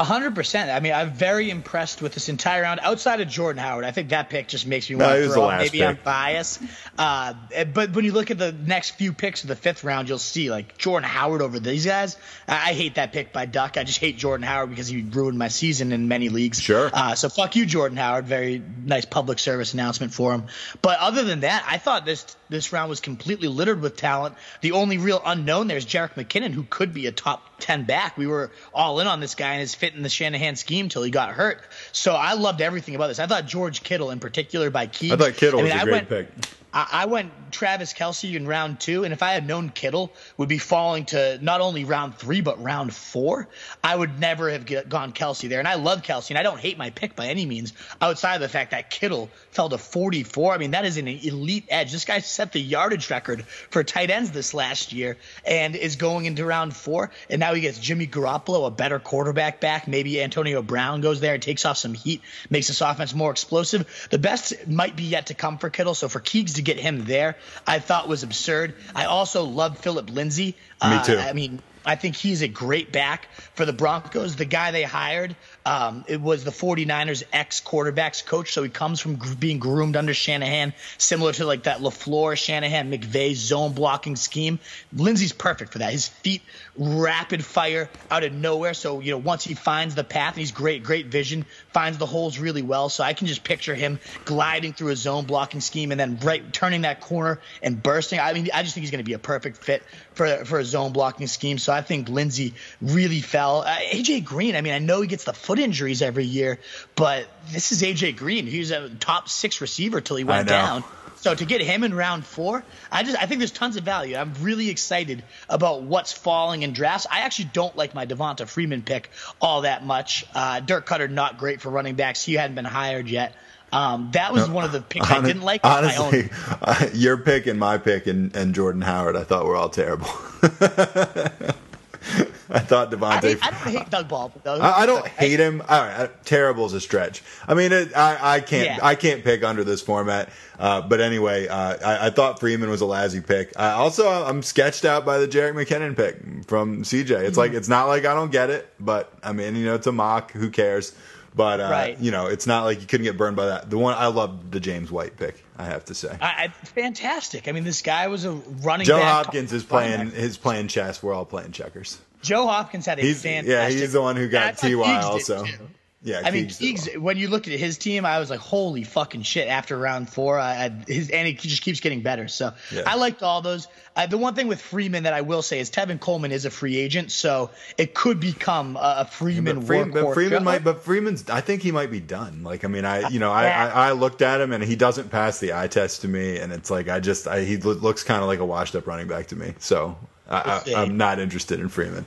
A hundred percent. I mean, I'm very impressed with this entire round. Outside of Jordan Howard, I think that pick just makes me want he to throw up. Maybe I'm biased, uh, but when you look at the next few picks of the fifth round, you'll see like Jordan Howard over these guys. I, I hate that pick by Duck. I just hate Jordan Howard because he ruined my season in many leagues. Sure. Uh, so fuck you, Jordan Howard. Very nice public service announcement for him. But other than that, I thought this this round was completely littered with talent. The only real unknown there is Jerick McKinnon, who could be a top ten back. We were all in on this guy and his fit in the Shanahan scheme till he got hurt. So I loved everything about this. I thought George Kittle in particular by Keegs. I thought Kittle I mean, was a I great went, pick. I, I went Travis Kelce in round two, and if I had known Kittle would be falling to not only round three but round four, I would never have get, gone Kelce there. And I love Kelce, and I don't hate my pick by any means. Outside of the fact that Kittle fell to 44, I mean that is an elite edge. This guy set the yardage record for tight ends this last year, and is going into round four. And now he gets Jimmy Garoppolo, a better quarterback back. Maybe Antonio Brown goes there and takes off some heat, makes this offense more explosive. The best might be yet to come for Kittle. So for Keegs to get him there, I thought was absurd. I also love Philip Lindsay. Me Uh, too. I mean, I think he's a great back for the Broncos. The guy they hired, um, it was the 49ers ex quarterbacks coach. So he comes from gr- being groomed under Shanahan, similar to like that LaFleur, Shanahan, McVay zone blocking scheme. Lindsay's perfect for that. His feet rapid fire out of nowhere. So, you know, once he finds the path, he's great, great vision, finds the holes really well. So I can just picture him gliding through a zone blocking scheme and then right turning that corner and bursting. I mean, I just think he's going to be a perfect fit for for a zone blocking scheme. So I think Lindsay really fell. Uh, AJ Green, I mean, I know he gets the foot injuries every year, but this is AJ Green. He was a top six receiver till he went down. So to get him in round four, I just I think there's tons of value. I'm really excited about what's falling in drafts. I actually don't like my Devonta Freeman pick all that much. Uh, Dirk Koetter not great for running backs. He hadn't been hired yet. Um, that was one of the picks I didn't like. My own. Honestly, uh, your pick and my pick and, and Jordan Howard, I thought were all terrible. I thought I, Devonta. hate, I don't hate Doug Baldwin though. I, I don't hate him. All right, terrible is a stretch. I mean, it, I, I can't. Yeah. I can't pick under this format. Uh, but anyway, uh, I, I thought Freeman was a lousy pick. I also, I'm sketched out by the Jerick McKinnon pick from CJ. It's Mm-hmm. like it's not like I don't get it, but I mean, you know, it's a mock. Who cares? But uh, Right. you know, it's not like you couldn't get burned by that. The one I love the James White pick. I have to say. I, I, fantastic. I mean, this guy was a running Joe back. Hopkins is playing back. is playing chess. We're all playing checkers. Joe Hopkins had a He's fantastic. yeah, he's the one who got Ty also. too. Yeah, I mean, Keegs when you looked at his team, I was like, holy fucking shit. After round four, I, I, his, and he just keeps getting better. So Yeah. I liked all those. Uh, the one thing with Freeman that I will say is Tevin Coleman is a free agent, so it could become a, a Freeman But Freeman, but. Freeman might, but Freeman's. I think he might be done. Like, I mean, I, you know, I, I, I looked at him and he doesn't pass the eye test to me, and it's like I just, I, he looks kind of like a washed-up running back to me. So I, I, I'm not interested in Freeman.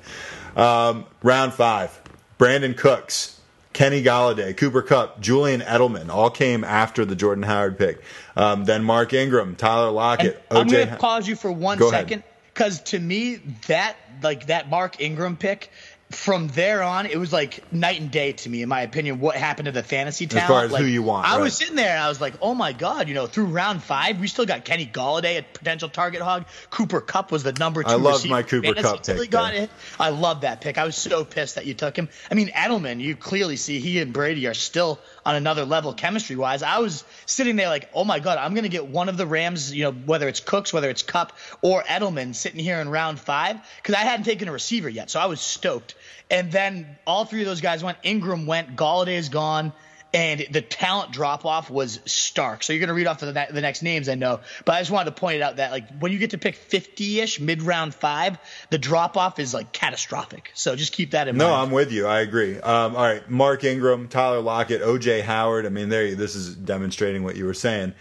Um, round five: Brandin Cooks, Kenny Golladay, Cooper Kupp, Julian Edelman, all came after the Jordan Howard pick. Um, then Mark Ingram, Tyler And Lockett, I'm going to pause you for one Go second because to me that like that Mark Ingram pick. From there on, it was like night and day to me, in my opinion. What happened to the fantasy talent? far as like, who you want, I right. was sitting there and I was like, "Oh my god!" You know, through round five, we still got Kenny Golladay, a potential target hog. Cooper Kupp was the number two. I receiver my Cooper he pick got it. I love that pick. I was so pissed that you took him. I mean, Edelman, you clearly see he and Brady are still on another level chemistry wise. I was sitting there like, oh my god, I'm gonna get one of the Rams, you know, whether it's Cooks, whether it's Kupp or Edelman, sitting here in round five because I hadn't taken a receiver yet, so I was stoked. And then all three of those guys went. Ingram went. Golladay is gone. And the talent drop off was stark. So you're going to read off the, the next names I know, but I just wanted to point out that like when you get to pick 50 ish mid round five, the drop off is like catastrophic. So just keep that in No, mind. No, I'm with you. I agree. Um, all right, Mark Ingram, Tyler Lockett, OJ Howard. I mean, there. you, This is demonstrating what you were saying.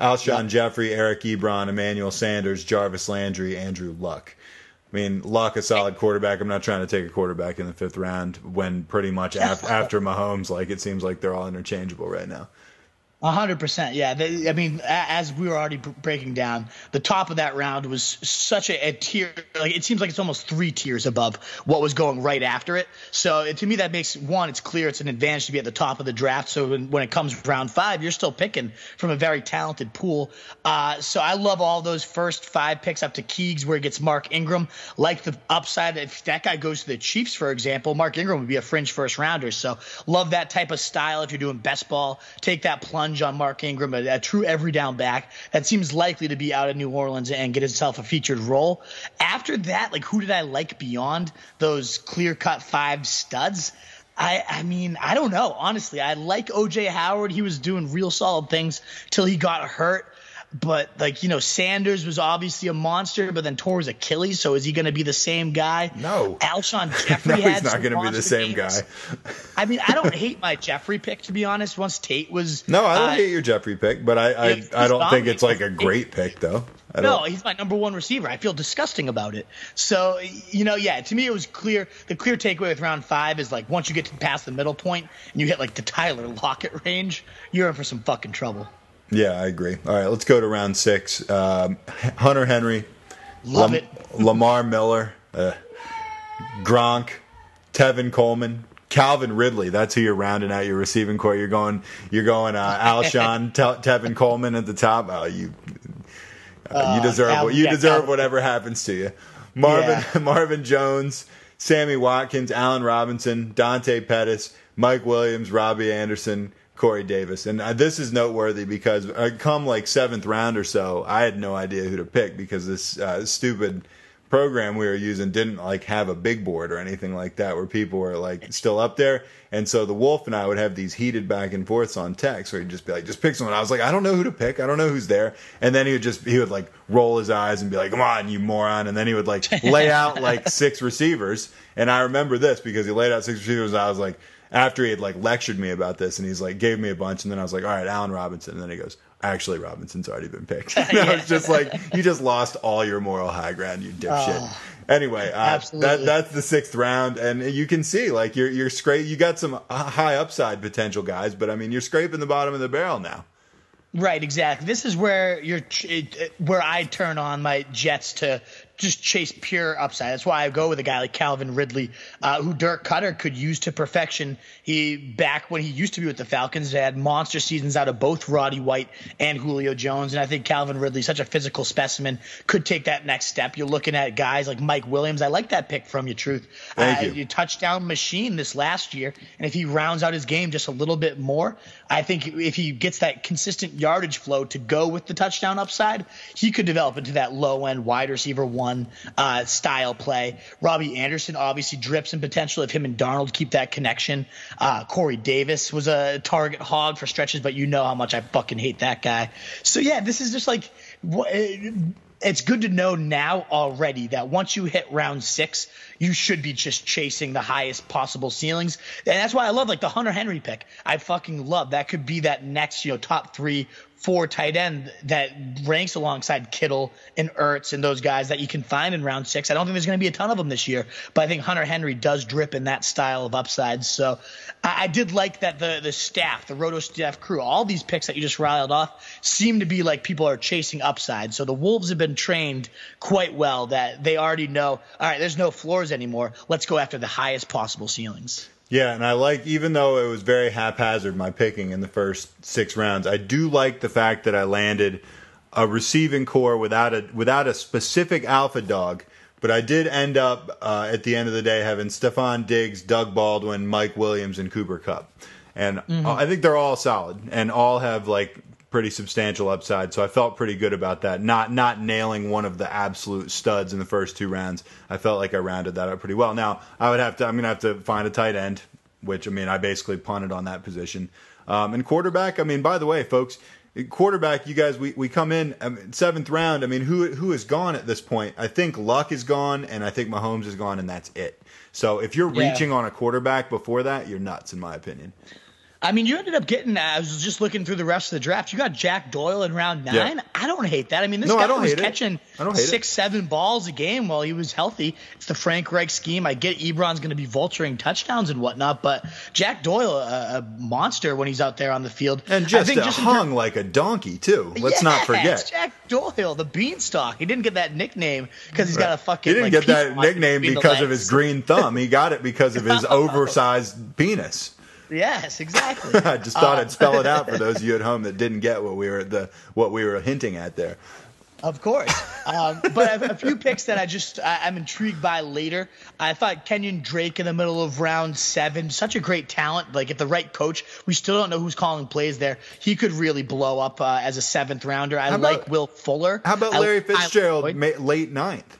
Alshon Jeffery, Eric Ebron, Emmanuel Sanders, Jarvis Landry, Andrew Luck. I mean, Luck a solid quarterback. I'm not trying to take a quarterback in the fifth round when pretty much af- after Mahomes, like it seems like they're all interchangeable right now. Hundred percent, yeah. I mean, as we were already breaking down, the top of that round was such a, a, tier. Like it seems like it's almost three tiers above what was going right after it. So it, to me, that makes one. It's clear it's an advantage to be at the top of the draft. So when, when it comes round five, you're still picking from a very talented pool. Uh, so I love all those first five picks up to Keegs, where he gets Mark Ingram. Like the upside, if that guy goes to the Chiefs, for example, Mark Ingram would be a fringe first rounder. So love that type of style. If you're doing best ball, take that plunge on Mark Ingram, a, a, true every down back that seems likely to be out of New Orleans and get himself a featured role. After that, like who did I like beyond those clear cut five studs? I, I mean, I don't know. Honestly, I like OJ Howard. He was doing real solid things till he got hurt. But like you know, Sanders was obviously a monster, but then tore his Achilles. So is he going to be the same guy? No. Alshon Jeffery. no, he's not going to be the same games. guy. I mean, I don't hate my Jeffery pick to be honest. Once Tate was no, I don't uh, hate your Jeffery pick, but I I, I don't think it's like a great pick though. no, he's my number one receiver. I feel disgusting about it. So, you know, yeah, to me it was clear. The clear takeaway with round five is like once you get to past the middle point and you hit like the Tyler Lockett range, you're in for some fucking trouble. Yeah, I agree. All right, let's go to round six. Um, Hunter Henry, love Lam- it. Lamar Miller, uh, Gronk, Tevin Coleman, Calvin Ridley. That's who you're rounding out your receiving corps. You're going, you're going uh, Alshon, Te- Tevin Coleman at the top. Oh, you, uh, you uh, deserve uh, you yeah, deserve whatever happens to you. Marvin yeah. Marvin Jones, Sammy Watkins, Allen Robinson, Dante Pettis, Mike Williams, Robbie Anderson. Corey Davis. And uh, this is noteworthy because uh, come like seventh round or so, I had no idea who to pick because this uh, stupid program we were using didn't like have a big board or anything like that where people were like still up there. And so the Wolf and I would have these heated back and forths on text where he'd just be like, just pick someone. I was like, I don't know who to pick. I don't know who's there. And then he would just, he would like roll his eyes and be like, come on, you moron. And then he would like lay out like six receivers. And I remember this because he laid out six receivers. I was like, after he had like lectured me about this and he's like gave me a bunch and then I was like, all right, Allen Robinson. And then he goes, actually Robinson's already been picked. and yeah. I was just like, you just lost all your moral high ground, you dipshit. Oh, anyway, uh, that that's the sixth round, and you can see like you're you're scrape. You got some high upside potential guys, but I mean you're scraping the bottom of the barrel now. Right, exactly. This is where you're where I turn on my Jets to just chase pure upside. That's why I go with a guy like Calvin Ridley, uh, who Dirk Koetter could use to perfection. He back when he used to be with the Falcons, they had monster seasons out of both Roddy White and Julio Jones, and I think Calvin Ridley, such a physical specimen, could take that next step. You're looking at guys like Mike Williams. I like that pick from you, Truth. Thank uh, you. you. Touchdown machine this last year, and if he rounds out his game just a little bit more, I think if he gets that consistent yardage flow to go with the touchdown upside, he could develop into that low end wide receiver one uh, style play. Robbie Anderson obviously drips in potential if him and Darnold keep that connection. Uh, Corey Davis was a target hog for stretches, but you know how much I fucking hate that guy. So yeah, this is just like it's good to know now already that once you hit round six, you should be just chasing the highest possible ceilings. And that's why I love like the Hunter Henry pick. I fucking love that could be that next, you know, top three, four tight end that ranks alongside Kittle and Ertz and those guys that you can find in round six. I don't think there's going to be a ton of them this year, but I think Hunter Henry does drip in that style of upside. So I, I did like that the the staff, the Roto staff crew, all these picks that you just riled off seem to be like people are chasing upside. So the Wolves have been trained quite well that they already know, all right, there's no floors anymore. Let's go after the highest possible ceilings. Yeah, and I like even though it was very haphazard my picking in the first six rounds, I do like the fact that I landed a receiving corps without a without a specific alpha dog. But I did end up uh, at the end of the day having Stefon Diggs, Doug Baldwin, Mike Williams, and Cooper Kupp, and mm-hmm. I think they're all solid and all have like pretty substantial upside. So I felt pretty good about that. Not not nailing one of the absolute studs in the first two rounds. I felt like I rounded that up pretty well. Now I would have to. I'm gonna have to find a tight end, which I mean I basically punted on that position. Um, and quarterback. I mean, by the way, folks. Quarterback, you guys, we, we come in um, seventh round. I mean, who who is gone at this point? I think Luck is gone, and I think Mahomes is gone, and that's it. So if you're yeah. reaching on a quarterback before that, you're nuts, in my opinion. I mean, you ended up getting. Uh, I was just looking through the rest of the draft. You got Jack Doyle in round nine. Yeah. I don't hate that. I mean, this no, guy was catching six, it. seven balls a game while he was healthy. It's the Frank Reich scheme. I get Ebron's going to be vulturing touchdowns and whatnot, but Jack Doyle, a, a, monster when he's out there on the field, and just, I think just hung like a donkey too. Let's yeah, not forget. Jack Doyle, the Beanstalk. He didn't get that nickname because he's got a fucking. He didn't like, get that nickname because of his green thumb. He got it because of his oversized penis. Yes, exactly. I just thought uh, I'd spell it out for those of you at home that didn't get what we were the what we were hinting at there. Of course, um, but a, a, few picks that I just I, am intrigued by later. I thought Kenyon Drake in the middle of round seven, such a great talent. Like if the right coach, we still don't know who's calling plays there. He could really blow up uh, as a seventh rounder. I about, like Will Fuller. How about Larry I, Fitzgerald, I, late ninth?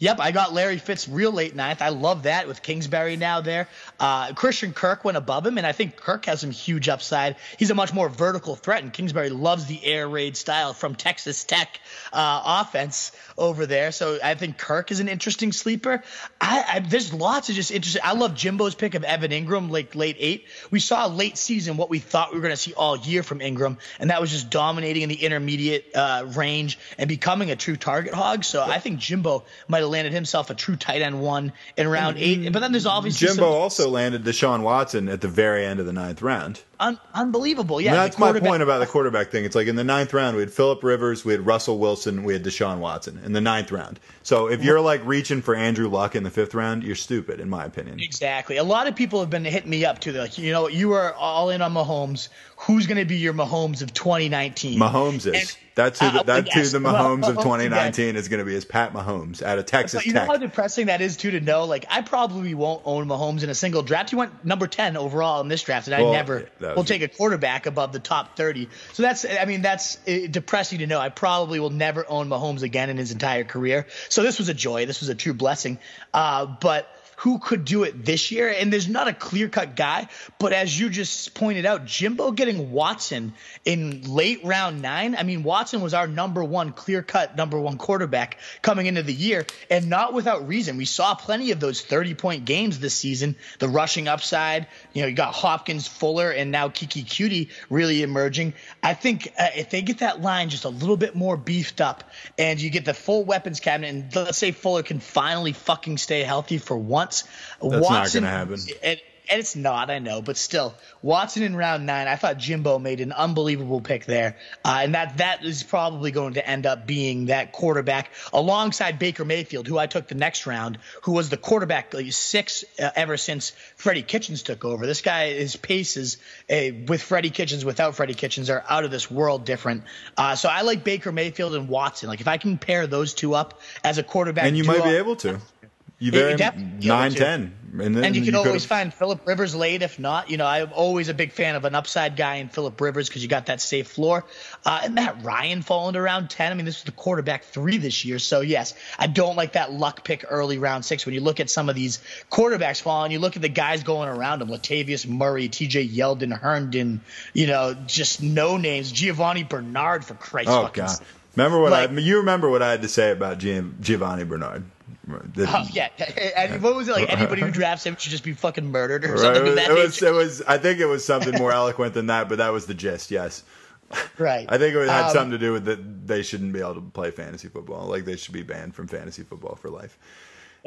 Yep, I got Larry Fitz real late ninth. I love that with Kingsbury now there. Uh, Christian Kirk went above him, and I think Kirk has some huge upside. He's a much more vertical threat, and Kingsbury loves the air raid style from Texas Tech uh, offense over there. So I think Kirk is an interesting sleeper. I, I, there's lots of just interesting. I love Jimbo's pick of Evan Engram, like late eight. We saw late season what we thought we were going to see all year from Ingram, and that was just dominating in the intermediate uh, range and becoming a true target hog. So I think Jimbo might have landed himself a true tight end one in round eight. But then there's obviously Jimbo some, landed Deshaun Watson at the very end of the ninth round. Un- unbelievable. Yeah, that's my point about the quarterback thing. It's like in the ninth round, we had Philip Rivers, we had Russell Wilson, we had Deshaun Watson in the ninth round. So if you're like reaching for Andrew Luck in the fifth round, you're stupid, in my opinion. Exactly. A lot of people have been hitting me up to like, you know, you are all in on Mahomes. Who's going to be your Mahomes of 2019? Mahomes is. And, that's who the, uh, that's yes, who the Mahomes well, of 2019 is going to be is Pat Mahomes out of Texas you Tech. know how depressing that is too to know. Like I probably won't own Mahomes in a single draft. He went number 10 overall in this draft, and well, I never will take a quarterback above the top 30. So that's I mean that's uh, depressing to know. I probably will never own Mahomes again in his entire career. So this was a joy. This was a true blessing. Uh, but who could do it this year. And there's not a clear cut guy, but as you just pointed out, Jimbo getting Watson in late round nine. I mean, Watson was our number one clear cut number one quarterback coming into the year, and not without reason. We saw plenty of those 30 point games this season. The rushing upside, you know, you got Hopkins, Fuller, and now Keke Coutee really emerging. I think uh, if they get that line just a little bit more beefed up, and you get the full weapons cabinet, and let's say Fuller can finally fucking stay healthy for once that's Watson, not going to happen. And, and it's not, I know, but still, Watson in round nine. I thought Jimbo made an unbelievable pick there, uh, and that that is probably going to end up being that quarterback alongside Baker Mayfield, who I took the next round, who was the quarterback like, six uh, ever since Freddie Kitchens took over. This guy, his paces uh, with Freddie Kitchens, without Freddie Kitchens, are out of this world different. Uh, so I like Baker Mayfield and Watson. Like if I can pair those two up as a quarterback, and you might be able to. You very nine ten, and, then, and you can you always find Philip Rivers late if not. You know, I'm always a big fan of an upside guy in Philip Rivers because you got that safe floor. Uh, and Matt Ryan falling to round ten. I mean, this is the quarterback three this year, so yes, I don't like that luck pick early round six. When you look at some of these quarterbacks falling, you look at the guys going around them: Latavius Murray, T.J. Yeldon, Herndon. You know, just no names. Giovani Bernard for Christ's oh, God. Remember what like, I? You remember what I had to say about Giovani Bernard? Oh, yeah. And what was it like? Anybody who drafts him should just be fucking murdered or something. Right. It, was, it was. I think it was something more eloquent than that, but that was the gist. Yes. Right. I think it had um, something to do with that they shouldn't be able to play fantasy football. Like they should be banned from fantasy football for life.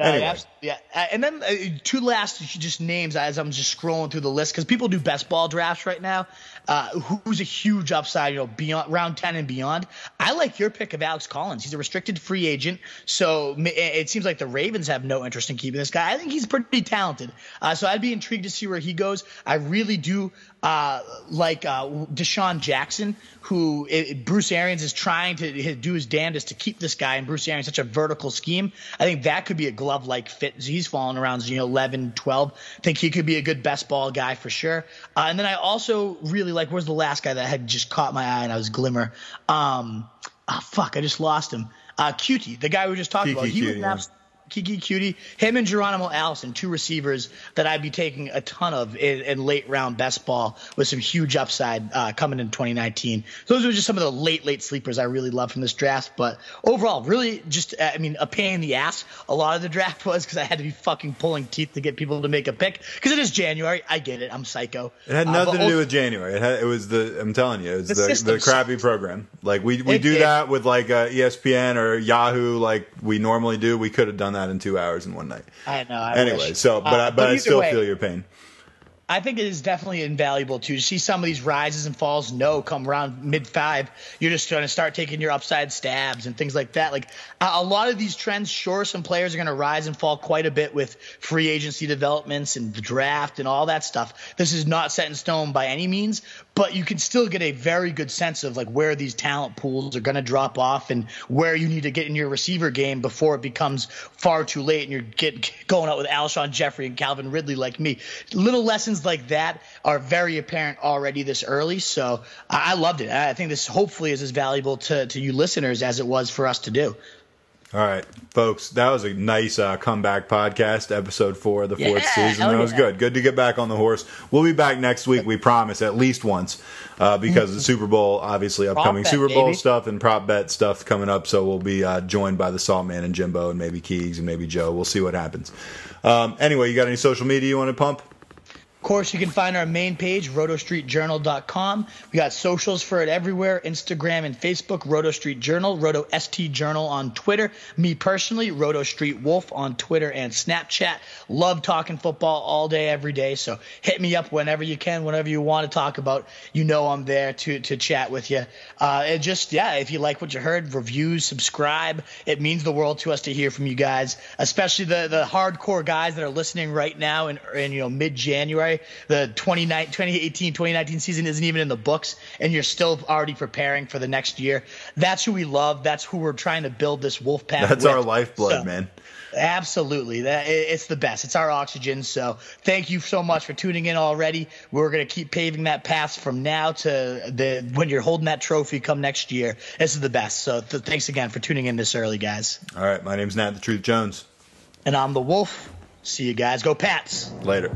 Uh, anyway. yeah, uh, and then uh, two last just names as I'm just scrolling through the list because people do best ball drafts right now. Uh, who's a huge upside, you know, beyond round ten and beyond. I like your pick of Alex Collins. He's a restricted free agent, so it seems like the Ravens have no interest in keeping this guy. I think he's pretty talented, uh, so I'd be intrigued to see where he goes. I really do uh, like uh, DeSean Jackson, who it, Bruce Arians is trying to do his damnedest to keep this guy, and Bruce Arians such a vertical scheme. I think that could be a glove like fit. He's falling around you know 11, 12. I think he could be a good best ball guy for sure. Uh, and then I also really like where's the last guy that had just caught my eye and I was glimmer. Um, oh, fuck, I just lost him. Uh, Coutee, the guy we were just talking about. He was an Keke Coutee, him and Geronimo Allison, two receivers that I'd be taking a ton of in, in late round best ball with some huge upside uh, coming in 2019. Those are just some of the late, late sleepers I really love from this draft. But overall, really just, I mean, a pain in the ass. A lot of the draft was because I had to be fucking pulling teeth to get people to make a pick because it is January. I get it. I'm psycho. It had uh, nothing uh, to do with January. It, had, it was the, I'm telling you, it was the, the, the crappy program. Like we, we it, do it, that with like uh, ESPN or Yahoo like we normally do. We could have done that in two hours in one night. I know. I anyway, wish. so but uh, I, but, but I still way, feel your pain. I think it is definitely invaluable to see some of these rises and falls. No, come around mid five, you're just going to start taking your upside stabs and things like that. Like a lot of these trends, sure, some players are going to rise and fall quite a bit with free agency developments and the draft and all that stuff. This is not set in stone by any means, but you can still get a very good sense of like where these talent pools are going to drop off and where you need to get in your receiver game before it becomes far too late and you're get, going out with Alshon Jeffery and Calvin Ridley like me. Little lessons like that are very apparent already this early. So I, I loved it. I think this hopefully is as valuable to, to you listeners as it was for us to do. All right, folks, that was a nice uh, comeback podcast, episode four of the fourth yeah, season. That was good. Good to get back on the horse. We'll be back next week, we promise, at least once, uh, because of the Super Bowl, obviously, upcoming bet, Super Bowl baby. stuff and prop bet stuff coming up. So we'll be uh, joined by the Salt Man and Jimbo and maybe Keegs and maybe Joe. We'll see what happens. Um, anyway, you got any social media you want to pump? Of course, you can find our main page, rotostreetjournal.com. We got socials for it everywhere Instagram and Facebook, Roto Street Journal, Roto ST Journal on Twitter. Me personally, Roto Street Wolf on Twitter and Snapchat. Love talking football all day, every day. So hit me up whenever you can, whenever you want to talk about. You know I'm there to, to chat with you. Uh, and just, yeah, if you like what you heard, review, subscribe. It means the world to us to hear from you guys, especially the, the hardcore guys that are listening right now in, in you know, mid January the 2018 2019 season isn't even in the books, and you're still already preparing for the next year. That's who we love. That's who we're trying to build this wolf pack. That's with. our lifeblood, so, man. Absolutely. That it's the best. It's our oxygen. So thank you so much for tuning in already. We're going to keep paving that path from now to the when you're holding that trophy come next year. This is the best. So th- thanks again for tuning in this early, guys. All right. My name's Nat the Truth Jones. And I'm the Wolf. See you guys. Go Pats. Later.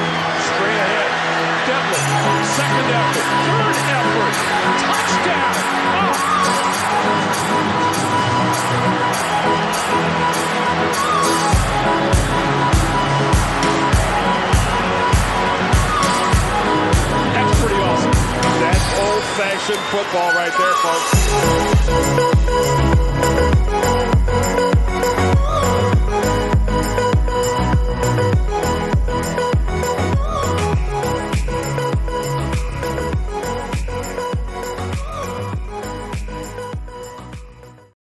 Second effort, third effort, touchdown. That's pretty awesome. That's old-fashioned football right there, folks.